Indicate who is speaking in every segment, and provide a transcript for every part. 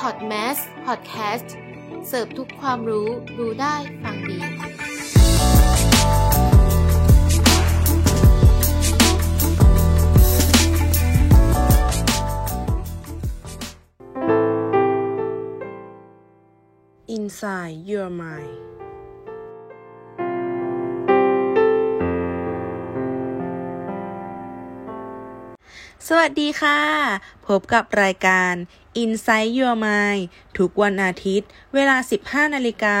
Speaker 1: พอดแมสพอดแคสต์เสิร์ฟทุกความรู้รู้ได้ฟังดี
Speaker 2: Inside Your Mind สวัสดีค่ะ พบกับรายการ Inside Your Mind ทุกวันอาทิตย์ เวลา 15 นาฬิกา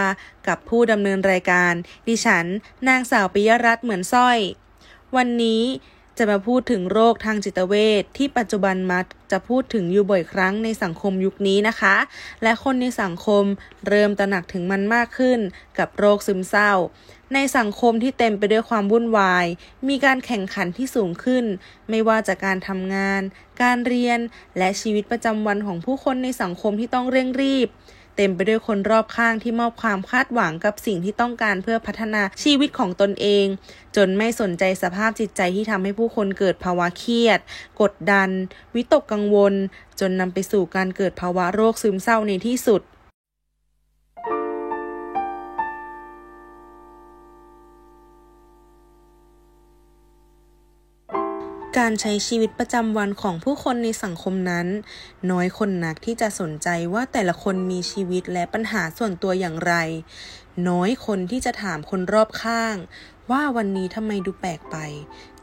Speaker 2: กับผู้ดำเนินรายการ ดิฉัน นางสาวปิยรัตน์เหมือนสร้อย วันนี้ จะมาพูดถึงโรคทางจิตเวชที่ปัจจุบันมักจะพูดถึงอยู่บ่อยครั้งในสังคมยุคนี้นะคะ และคนในสังคมเริ่มตระหนักถึงมันมากขึ้นกับโรคซึมเศร้า ในสังคมที่เต็มไปด้วยความวุ่นวาย มีการแข่งขันที่สูงขึ้น ไม่ว่าจากการทำงาน การเรียน และชีวิตประจำวันของผู้คนในสังคมที่ต้องเร่งรีบ เต็มไปด้วยคนรอบข้างที่มอบความคาดหวังกับสิ่งที่ต้องการเพื่อพัฒนาชีวิตของตนเอง จนไม่สนใจสภาพจิตใจที่ทำให้ผู้คนเกิดภาวะเครียด กดดัน วิตกกังวล จนนำไปสู่การเกิดภาวะโรคซึมเศร้าในที่สุด การใช้ชีวิตประจำวันของผู้คนในสังคมนั้น น้อยคนนักที่จะสนใจว่าแต่ละคนมีชีวิตและปัญหาส่วนตัวอย่างไรน้อยคนที่จะถามคนรอบข้าง ว่าวันนี้ทำไมดูแปลกไป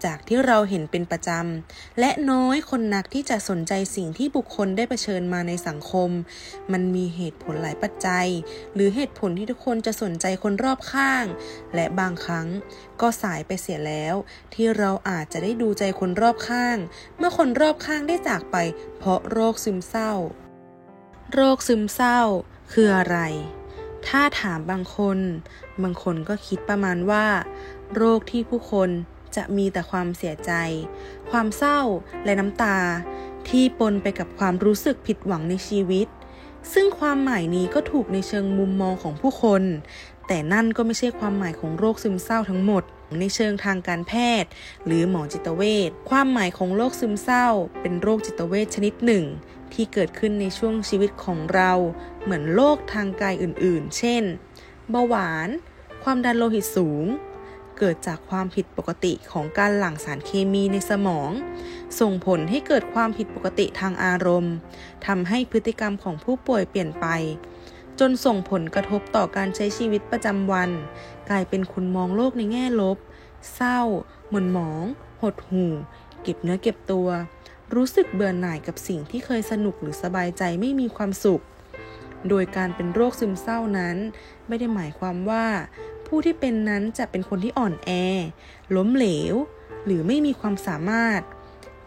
Speaker 2: จากที่เราเห็นเป็นประจำ และน้อยคนนักที่จะสนใจสิ่งที่บุคคลได้เผชิญมาในสังคม มันมีเหตุผลหลายปัจจัย หรือเหตุผลที่ทุกคนจะสนใจคนรอบข้าง และบางครั้งก็สายไปเสียแล้ว ที่เราอาจจะได้ดูใจคนรอบข้าง เมื่อคนรอบข้างได้จากไป เพราะโรคซึมเศร้า โรคซึมเศร้า คืออะไร ถ้าถามบางคน บางคนก็คิดประมาณว่า โรคที่ผู้คนจะมีแต่ความเสียใจ ความเศร้าและน้ำตา ที่ปนไปกับความรู้สึกผิดหวังในชีวิต ซึ่งความหมายนี้ก็ถูกในเชิงมุมมองของผู้คน แต่นั่นก็ไม่ใช่ความหมายของโรคซึมเศร้าทั้งหมด ในเชิงทางการแพทย์ หรือหมอจิตเวชความหมายของโรคซึมเศร้า เป็นโรคจิตเวชชนิดหนึ่ง ที่เกิดขึ้นในช่วงชีวิตของเราเหมือนโรคทางกายอื่นๆ เช่น เบาหวาน ความดันโลหิตสูง เกิดจากความผิดปกติของการหลั่งสารเคมีในสมอง ส่งผลให้เกิดความผิดปกติทางอารมณ์ทำให้พฤติกรรมของผู้ป่วยเปลี่ยนไป จนส่งผลกระทบต่อการใช้ชีวิตประจำวัน กลายเป็นคุณมองโลกในแง่ลบ เศร้า หม่นหมอง หดหู่ เก็บเนื้อเก็บตัว รู้สึกเบื่อหน่ายกับสิ่งที่เคยสนุกหรือสบายใจไม่มีความสุข โดยการเป็นโรคซึมเศร้านั้น ไม่ได้หมายความว่า ผู้ที่เป็นนั้นจะเป็นคนที่อ่อนแอ ล้มเหลว หรือไม่มีความสามารถ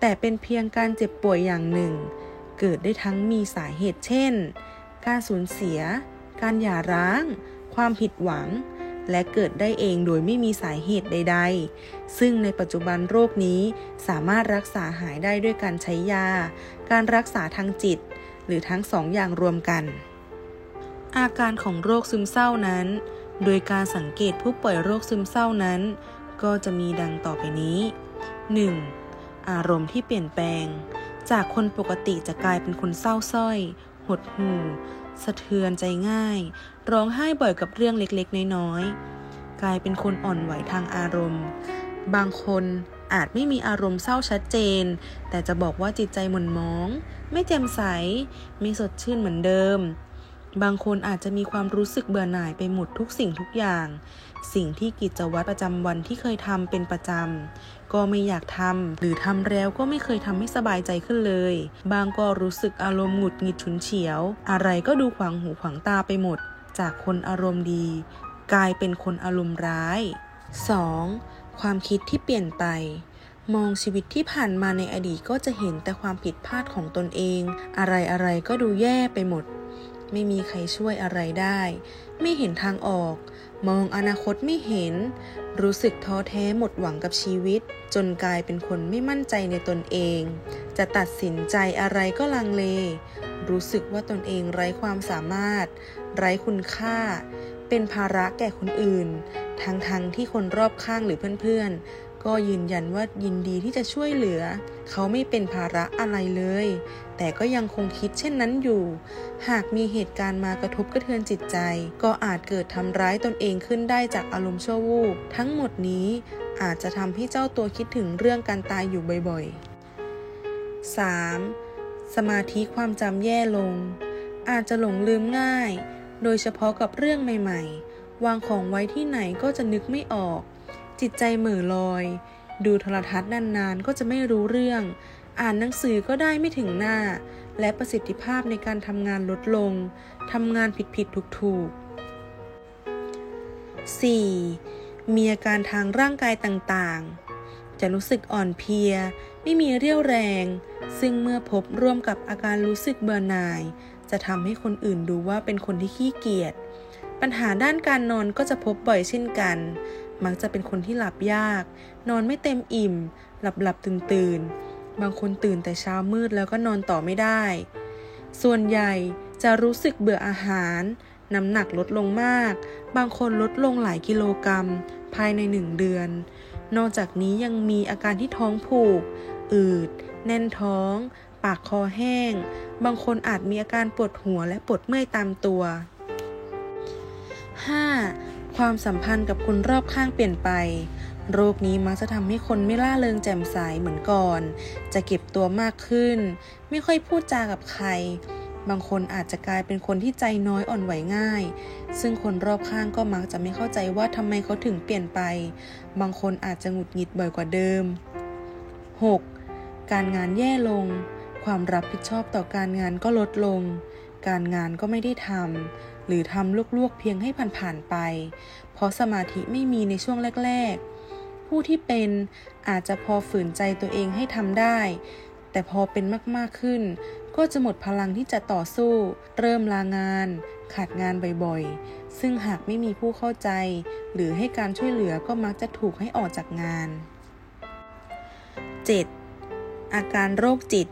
Speaker 2: แต่เป็นเพียงการเจ็บป่วยอย่างหนึ่ง เกิดได้ทั้งมีสาเหตุเช่น การสูญเสีย การหย่าร้าง ความผิดหวัง และเกิดได้เองโดยไม่มีสาเหตุใด ๆ ซึ่งในปัจจุบันโรคนี้สามารถรักษาหายได้ด้วยการใช้ยา การรักษาทางจิต หรือทั้งสองอย่างรวมกัน อาการของโรคซึมเศร้านั้น โดยการสังเกตผู้ป่วยโรคซึมเศร้านั้น ก็จะมีดังต่อไปนี้ 1. อารมณ์ที่เปลี่ยนแปลง จากคนปกติจะกลายเป็นคนเศร้าส้อย หดหู่ สะเทือนใจง่าย ร้องไห้บ่อยกับเรื่องเล็กๆ น้อยๆ กลายเป็นคนอ่อนไหวทางอารมณ์ บางคนอาจไม่มีอารมณ์เศร้าชัดเจน แต่จะบอกว่าจิตใจหม่นหมอง ไม่แจ่มใส ไม่สดชื่นเหมือนเดิม บางคนอาจจะมีความรู้สึกเบื่อหน่ายไปหมดทุกสิ่งทุกอย่าง สิ่งที่กิจวัตรประจำวันที่เคยทำเป็นประจำก็ไม่อยากทำหรือทำแล้วก็ไม่เคยทำให้สบายใจขึ้นเลย บางก็รู้สึกอารมณ์หงุดหงิดฉุนเฉียว อะไรก็ดูขวางหูขวางตาไปหมด จากคนอารมณ์ดี กลายเป็นคนอารมณ์ร้าย 2. ความคิดที่เปลี่ยนไปมองชีวิตที่ผ่านมาในอดีตก็จะเห็นแต่ความผิดพลาดของตนเอง อะไรอะไรก็ดูแย่ไปหมด ไม่มีใครช่วยอะไรได้ ไม่เห็นทางออก มองอนาคตไม่เห็น รู้สึกท้อแท้หมดหวังกับชีวิต จนกลายเป็นคนไม่มั่นใจในตนเอง จะตัดสินใจอะไรก็ลังเล รู้สึกว่าตนเองไร้ความสามารถ ไร้คุณค่า เป็นภาระแก่คนอื่น ทั้งๆทที่คนรอบข้างหรือเพื่อนๆ ก็ยืนยันว่ายินดีที่จะช่วยเหลือ เขาไม่เป็นภาระอะไรเลย แต่ก็ยังคงคิดเช่นนั้นอยู่ หากมีเหตุการณ์มากระทบกระเทือนจิตใจ ก็อาจเกิดทำร้ายตนเองขึ้นได้จากอารมณ์ชั่ววูบทั้งหมดนี้อาจจะทำให้เจ้าตัวคิดถึงเรื่องการตายอยู่บ่อยๆ 3. สมาธิความจำแย่ลง อาจจะหลงลืมง่าย โดยเฉพาะกับเรื่องใหม่ ๆ วางของไว้ที่ไหนก็จะนึกไม่ออก จิตใจเหม่อลอย ดูโทรทัศน์นานๆ ก็จะไม่รู้เรื่อง อ่านหนังสือก็ได้ไม่ถึงหน้า และประสิทธิภาพในการทำงานลดลง ทำงานผิดๆถูกๆ 4. มีอาการทางร่างกายต่างๆ จะรู้สึกอ่อนเพลีย ไม่มีเรี่ยวแรง ซึ่งเมื่อพบร่วมกับอาการรู้สึกเบื่อหน่าย จะทำให้คนอื่นดูว่าเป็นคนที่ขี้เกียจ ปัญหาด้านการนอนก็จะพบบ่อยเช่นกัน มักจะเป็นคนที่หลับยาก นอนไม่เต็มอิ่ม หลับหลับตื่นตื่นบางคนตื่นแต่เช้ามืดแล้วก็นอนต่อไม่ได้ ส่วนใหญ่จะรู้สึกเบื่ออาหาร น้ำหนักลดลงมาก บางคนลดลงหลายกิโลกรัม ภายในหนึ่งเดือน นอกจากนี้ยังมีอาการที่ท้องผูก อืด แน่นท้อง ปากคอแห้ง บางคนอาจมีอาการปวดหัวและปวดเมื่อยตามตัว 5. ความสัมพันธ์กับคนรอบข้างเปลี่ยนไป โรคนี้มักจะทำให้คนไม่ล่าเริงแจ่มใสเหมือนก่อน จะเก็บตัวมากขึ้น ไม่ค่อยพูดจากับใคร บางคนอาจจะกลายเป็นคนที่ใจน้อยอ่อนไหวง่าย ซึ่งคนรอบข้างก็มักจะไม่เข้าใจว่าทำไมเขาถึงเปลี่ยนไป บางคนอาจจะหงุดหงิดบ่อยกว่าเดิม 6. การงานแย่ลง ความรับผิดชอบต่อการงานก็ลดลง การงานก็ไม่ได้ทำ หรือทำลวกๆเพียงให้ผ่านๆไป เพราะสมาธิไม่มีในช่วงแรก ๆ ผู้ที่เป็นอาจจะพอฝืนใจตัวเองให้ทำได้ แต่พอเป็นมากๆขึ้น ก็จะหมดพลังที่จะต่อสู้ เริ่มลางาน ขาดงานบ่อยๆ ซึ่งหากไม่มีผู้เข้าใจ หรือให้การช่วยเหลือก็มักจะถูกให้ออกจากงาน 7. อาการโรคจิต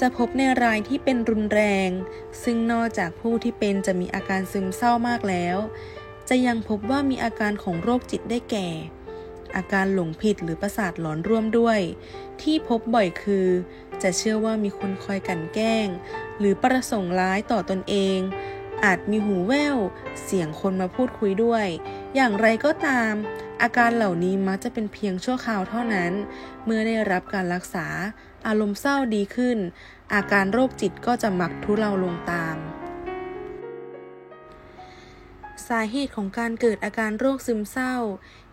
Speaker 2: จะพบในรายที่เป็นรุนแรง ซึ่งนอกจากผู้ที่เป็นจะมีอาการซึมเศร้ามากแล้ว จะยังพบว่ามีอาการของโรคจิตได้แก่ อาการหลงผิดหรือประสาทหลอนร่วมด้วย ที่พบบ่อยคือ จะเชื่อว่ามีคนคอยกันแกล้ง หรือประสงค์ร้ายต่อตอนเอง อาจมีหูแว่ว เสียงคนมาพูดคุยด้วย อย่างไรก็ตาม อาการเหล่านี้มักจะเป็นเพียงชั่วคราวเท่านั้น เมื่อได้รับการรักษา อารมณ์เศร้าดีขึ้น อาการโรคจิตก็จะมักทุเลาลงตาม สาเหตุของการเกิดอาการโรคซึมเศร้า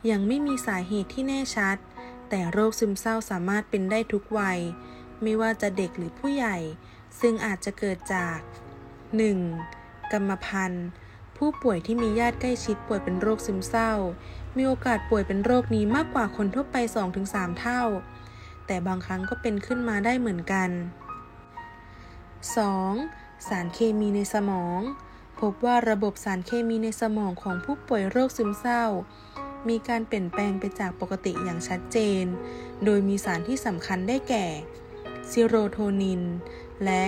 Speaker 2: ยังไม่มีสาเหตุที่แน่ชัด แต่โรคซึมเศร้าสามารถเป็นได้ทุกวัย ไม่ว่าจะเด็กหรือผู้ใหญ่ ซึ่งอาจจะเกิดจาก 1. กรรมพันธุ์ผู้ป่วยที่มีญาติใกล้ชิดป่วยเป็นโรคซึมเศร้า มีโอกาสป่วยเป็นโรคนี้มากกว่าคนทั่วไป 2-3 เท่า แต่บางครั้งก็เป็นขึ้นมาได้เหมือนกัน 2. สารเคมีในสมอง พบว่าระบบสารเคมีในสมองของผู้ป่วยโรคซึมเศร้า มีการเปลี่ยนแปลงไปจากปกติอย่างชัดเจน โดยมีสารที่สำคัญได้แก่ serotonin และ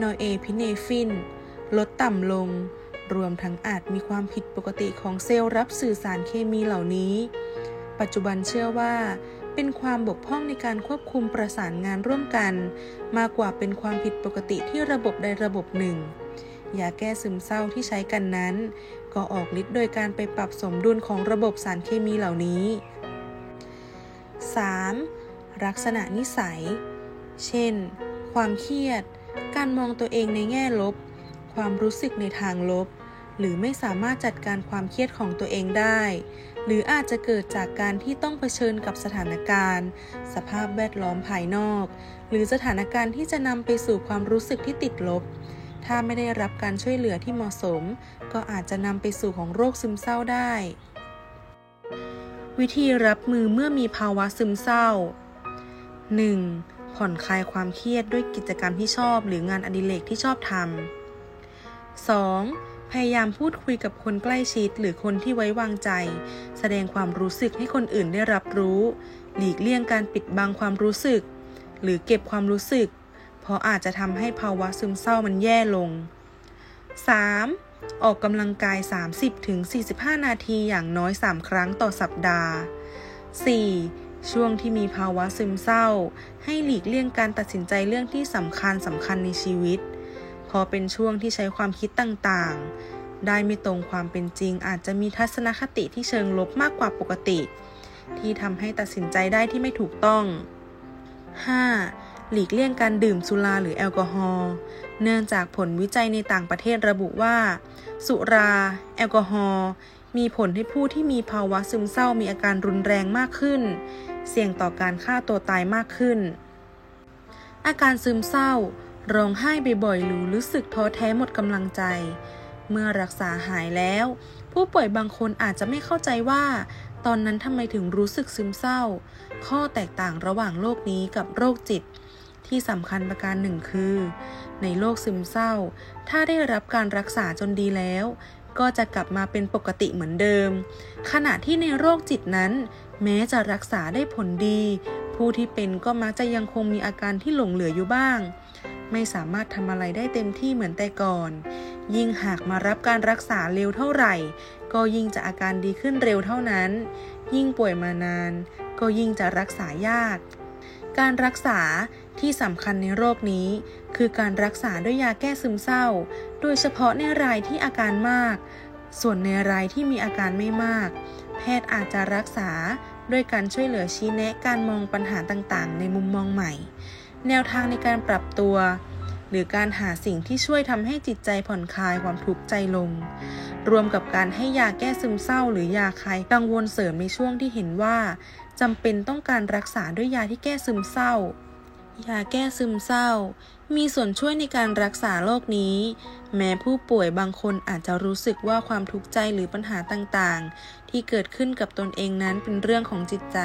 Speaker 2: norepinephrine ลดต่ำลง รวมทั้งอาจมีความผิดปกติของเซลล์รับสื่อสารเคมีเหล่านี้ ปัจจุบันเชื่อว่า เป็นความบกพร่องในการควบคุมประสานงานร่วมกัน มากกว่าเป็นความผิดปกติที่ระบบใดระบบหนึ่งยาแก้ซึมเศร้าที่ใช้กันนั้น ก็ออกฤทธิ์โดยการไปปรับสมดุลของระบบสารเคมีเหล่านี้ 3. ลักษณะนิสัย เช่น ความเครียด การมองตัวเองในแง่ลบ ความรู้สึกในทางลบ หรือไม่สามารถจัดการความเครียดของตัวเองได้ หรืออาจจะเกิดจากการที่ต้องเผชิญกับสถานการณ์ สภาพแวดล้อมภายนอก หรือสถานการณ์ที่จะนำไปสู่ความรู้สึกที่ติดลบ ถ้าไม่ได้รับการช่วยเหลือที่เหมาะสม ก็อาจจะนำไปสู่ของโรคซึมเศร้าได้ วิธีรับมือเมื่อมีภาวะซึมเศร้า 1. ผ่อนคลายความเครียดด้วยกิจกรรมที่ชอบ หรืองานอดิเรกที่ชอบทำ 2. พยายามพูดคุยกับคนใกล้ชิดหรือคนที่ไว้วางใจ แสดงความรู้สึกให้คนอื่นได้รับรู้ หลีกเลี่ยงการปิดบังความรู้สึก หรือเก็บความรู้สึก เพราะอาจจะทำให้ภาวะซึมเศร้ามันแย่ลง 3. ออกกำลังกาย 30-45 นาทีอย่างน้อย 3 ครั้งต่อสัปดาห์ 4. ช่วงที่มีภาวะซึมเศร้า ให้หลีกเลี่ยงการตัดสินใจเรื่องที่สำคัญสำคัญในชีวิต พอเป็นช่วงที่ใช้ความคิดต่างๆ ได้ไม่ตรงความเป็นจริง อาจจะมีทัศนคติที่เชิงลบมากกว่าปกติ ที่ทำให้ตัดสินใจได้ที่ไม่ถูกต้อง 5. หลีกเลี่ยงการดื่มสุราหรือแอลกอฮอล์เนื่องจากผลวิจัยในต่างประเทศระบุว่า สุรา แอลกอฮอล์มีผลให้ผู้ที่มีภาวะซึมเศร้ามีอาการรุนแรงมากขึ้น เสี่ยงต่อการฆ่าตัวตายมากขึ้น อาการซึมเศร้า ร้องไห้บ่อยๆหรือรู้สึกท้อแท้หมดกำลังใจ เมื่อรักษาหายแล้ว ผู้ป่วยบางคนอาจจะไม่เข้าใจว่า ตอนนั้นทำไมถึงรู้สึกซึมเศร้า ข้อแตกต่างระหว่างโรคนี้กับโรคจิต ที่สำคัญประการหนึ่งคือ ในโรคซึมเศร้า ถ้าได้รับการรักษาจนดีแล้ว ก็จะกลับมาเป็นปกติเหมือนเดิม ขณะที่ในโรคจิตนั้น แม้จะรักษาได้ผลดี ผู้ที่เป็นก็มักจะยังคงมีอาการที่หลงเหลืออยู่บ้าง ไม่สามารถทำอะไรได้เต็มที่เหมือนแต่ก่อน ยิ่งหากมารับการรักษาเร็วเท่าไหร่ ก็ยิ่งจะอาการดีขึ้นเร็วเท่านั้น ยิ่งป่วยมานาน ก็ยิ่งจะรักษายาก การรักษาที่สำคัญในโรคนี้ คือการรักษาด้วยยาแก้ซึมเศร้า โดยเฉพาะในรายที่อาการมาก ส่วนในรายที่มีอาการไม่มาก แพทย์อาจจะรักษาด้วยการช่วยเหลือชี้แนะการมองปัญหาต่างๆ ในมุมมองใหม่ แนวทางในการปรับตัว หรือการหาสิ่งที่ช่วยทำให้จิตใจผ่อนคลายความทุกข์ใจลง รวมกับการให้ยาแก้ซึมเศร้า หรือยาคลายกังวลเสริมในช่วงที่เห็นว่าจำเป็นต้องการรักษาด้วยยาที่แก้ซึมเศร้า ยาแก้ซึมเศร้า มีส่วนช่วยในการรักษาโรคนี้ แม้ผู้ป่วยบางคนอาจจะรู้สึกว่าความทุกข์ใจหรือปัญหาต่างๆ ที่เกิดขึ้นกับตนเองนั้นเป็นเรื่องของจิตใจ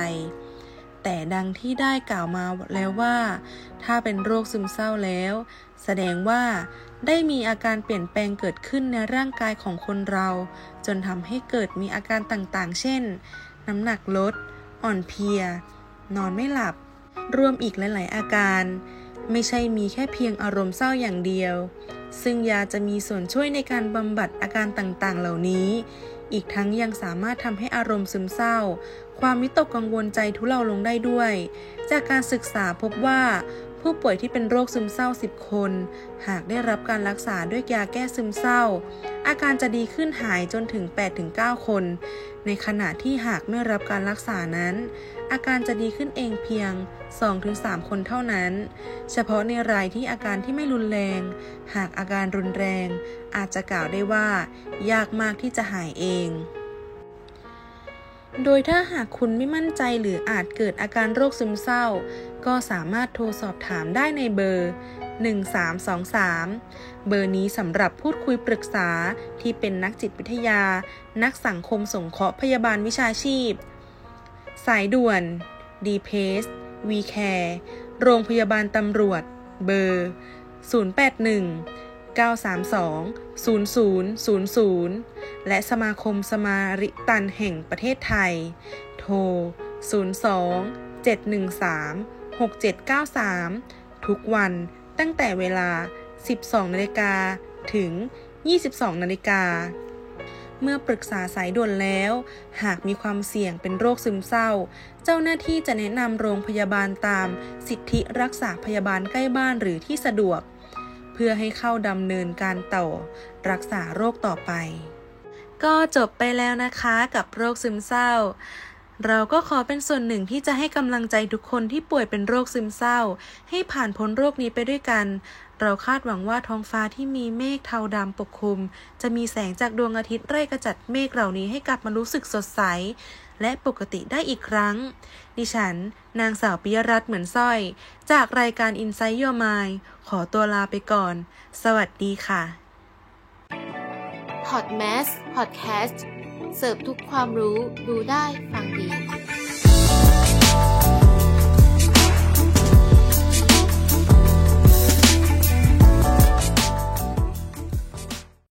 Speaker 2: แต่ดังที่ได้กล่าวมาแล้วว่า ถ้าเป็นโรคซึมเศร้าแล้ว แสดงว่าได้มีอาการเปลี่ยนแปลงเกิดขึ้นในร่างกายของคนเรา จนทำให้เกิดมีอาการต่างๆ เช่น น้ำหนักลด อ่อนเพลีย นอนไม่หลับ รวมอีกหลายๆ อาการ ไม่ใช่มีแค่เพียงอารมณ์เศร้าอย่างเดียว ซึ่งยาจะมีส่วนช่วยในการบำบัดอาการต่างๆ เหล่านี้ อีกทั้งยังสามารถทำให้อารมณ์ซึมเศร้า ความวิตกกังวลใจทุเลาลงได้ด้วย จากการศึกษาพบว่า ผู้ป่วยที่เป็นโรคซึมเศร้า 10 คน หากได้รับการรักษาด้วยยาแก้ซึมเศร้า อาการจะดีขึ้นหายจนถึง 8-9 คน ในขณะที่หากไม่รับการรักษานั้น อาการจะดีขึ้นเองเพียง 2-3 คนเท่านั้น เฉพาะในรายที่อาการที่ไม่รุนแรง หากอาการรุนแรง อาจจะกล่าวได้ว่า ยากมากที่จะหายเอง โดยถ้าหากคุณไม่มั่นใจหรืออาจเกิดอาการโรคซึมเศร้า ก็สามารถโทรสอบถามได้ในเบอร์ 1323 เบอร์นี้สำหรับพูดคุยปรึกษาที่เป็นนักจิตวิทยา นักสังคมสงเคราะห์พยาบาลวิชาชีพ สายด่วน d p a c e v Care โรงพยาบาลตำรวจ เบอร์ 081 932 0000 และสมาคมสมาริตันแห่งประเทศไทย โทร 02 713 6793 ทุกวันตั้งแต่เวลา 12นาฬิกาถึง 22นาฬิกา เมื่อปรึกษาสายด่วนแล้ว หากมีความเสี่ยงเป็นโรคซึมเศร้า เจ้าหน้าที่จะแนะนำโรงพยาบาลตาม สิทธิรักษาพยาบาลใกล้บ้านหรือที่สะดวก เพื่อให้เข้าดำเนินการต่อ รักษาโรคต่อไป ก็จบไปแล้วนะคะกับโรคซึมเศร้าเราก็ขอเป็นส่วนหนึ่งที่จะให้กำลังใจทุกคนที่ป่วยเป็นโรคซึมเศร้า ให้ผ่านพ้นโรคนี้ไปด้วยกัน เราคาดหวังว่าท้องฟ้าที่มีเมฆเทาดำปกคลุม จะมีแสงจากดวงอาทิตย์ไร่กระจัดเมฆเหล่านี้ให้กลับมารู้สึกสดใส และปกติได้อีกครั้ง ดิฉัน นางสาวปิยรัตน์เหมือนสร้อย จากรายการ Insight Your Mind ขอตัวลาไปก่อน สวัสดีค่ะ
Speaker 1: Podmas Podcast เสิร์ฟทุกความรู้ รู้ได้ฟังดี